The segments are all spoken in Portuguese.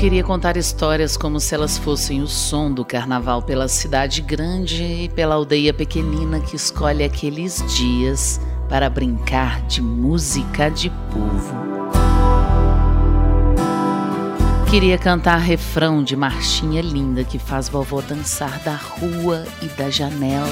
queria contar histórias como se elas fossem o som do carnaval pela cidade grande e pela aldeia pequenina que escolhe aqueles dias para brincar de música de povo. Queria cantar refrão de marchinha linda que faz vovó dançar da rua e da janela.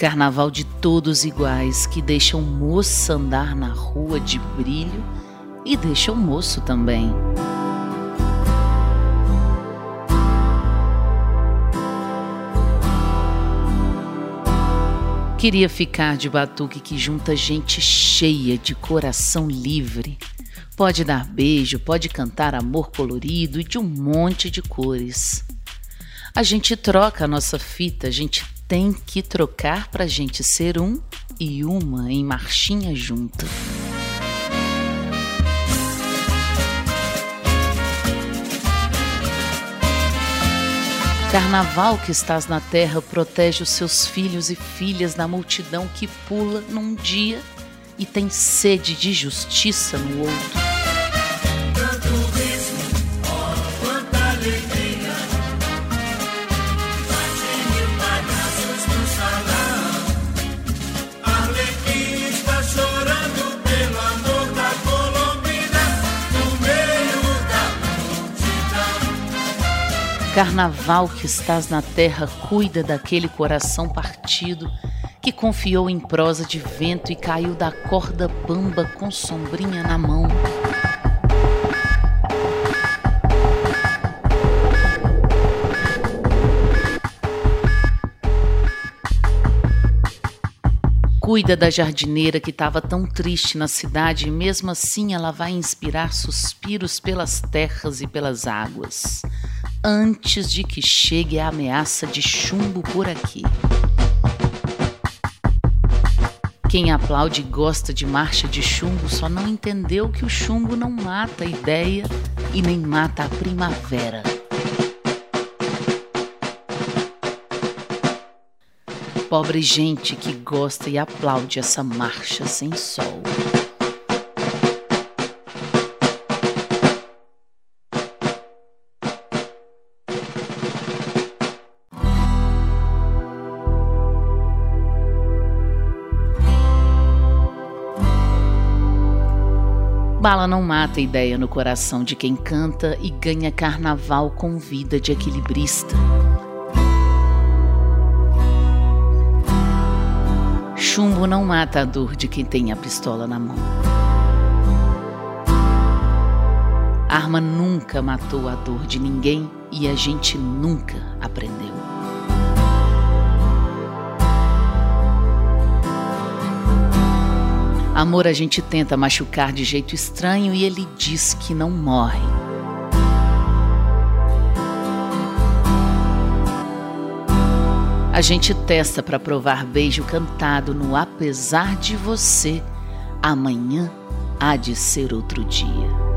Carnaval de todos iguais que deixam moça andar na rua de brilho e deixam moço também. Queria ficar de batuque que junta gente cheia de coração livre. Pode dar beijo, pode cantar amor colorido e de um monte de cores. A gente troca a nossa fita, a gente tem que trocar pra gente ser um e uma em marchinha junta. Carnaval que estás na terra protege os seus filhos e filhas da multidão que pula num dia e tem sede de justiça no outro. Carnaval que estás na terra, cuida daquele coração partido que confiou em prosa de vento e caiu da corda bamba com sombrinha na mão. Cuida da jardineira que estava tão triste na cidade e mesmo assim ela vai inspirar suspiros pelas terras e pelas águas antes de que chegue a ameaça de chumbo por aqui. Quem aplaude e gosta de marcha de chumbo só não entendeu que o chumbo não mata a ideia e nem mata a primavera. Pobre gente que gosta e aplaude essa marcha sem sol. Bala não mata ideia no coração de quem canta e ganha carnaval com vida de equilibrista. Chumbo não mata a dor de quem tem a pistola na mão. Arma nunca matou a dor de ninguém e a gente nunca aprendeu. Amor a gente tenta machucar de jeito estranho e ele diz que não morre. A gente testa para provar beijo cantado no apesar de você. Amanhã há de ser outro dia.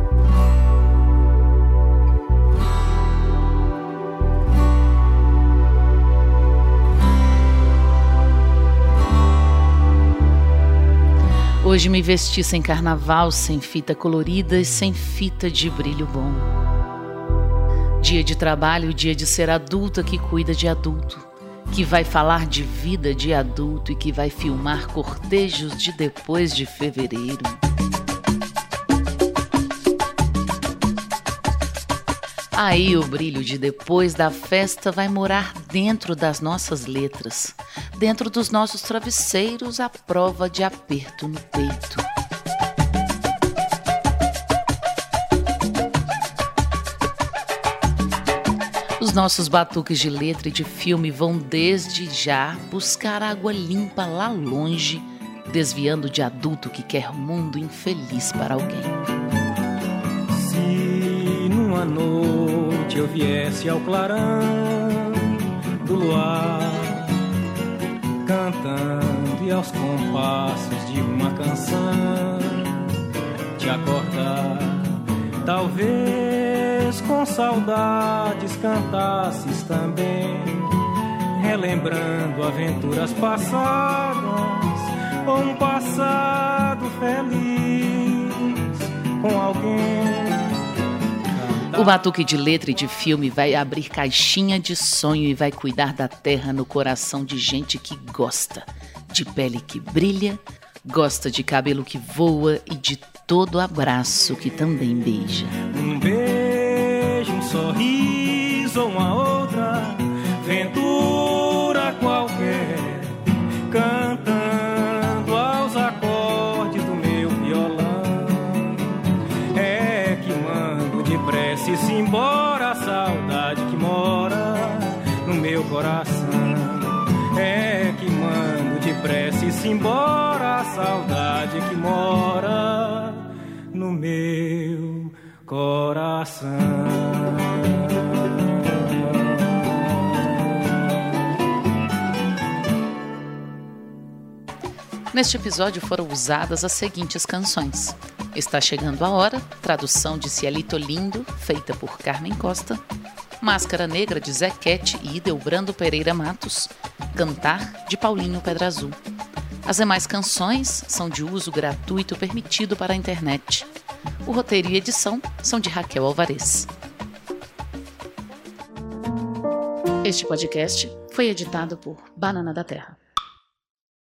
Hoje me vesti sem carnaval, sem fita colorida e sem fita de brilho bom. Dia de trabalho, dia de ser adulta que cuida de adulto, que vai falar de vida de adulto e que vai filmar cortejos de depois de fevereiro. Aí o brilho de depois da festa vai morar dentro das nossas letras, dentro dos nossos travesseiros, a prova de aperto no peito. Os nossos batuques de letra e de filme vão desde já buscar água limpa lá longe, desviando de adulto que quer mundo infeliz para alguém uma noite eu viesse ao clarão do luar, cantando e aos compassos de uma canção te acordar. Talvez com saudades cantasses também relembrando aventuras passadas ou um passado feliz com alguém. O Batuque de Letra e de Filme vai abrir caixinha de sonho e vai cuidar da terra no coração de gente que gosta de pele que brilha, gosta de cabelo que voa e de todo abraço que também beija. Um beijo, um sorriso, uma meu coração. É que mando depressa embora a saudade que mora no meu coração. Neste episódio foram usadas as seguintes canções: Está Chegando a Hora, tradução de Cielito Lindo, feita por Carmen Costa, Máscara Negra de Zé Quete e Idelbrando Pereira Matos, Cantar de Paulinho Pedra Azul. As demais canções são de uso gratuito permitido para a internet. O roteiro e edição são de Raquel Alvarez. Este podcast foi editado por Banana da Terra.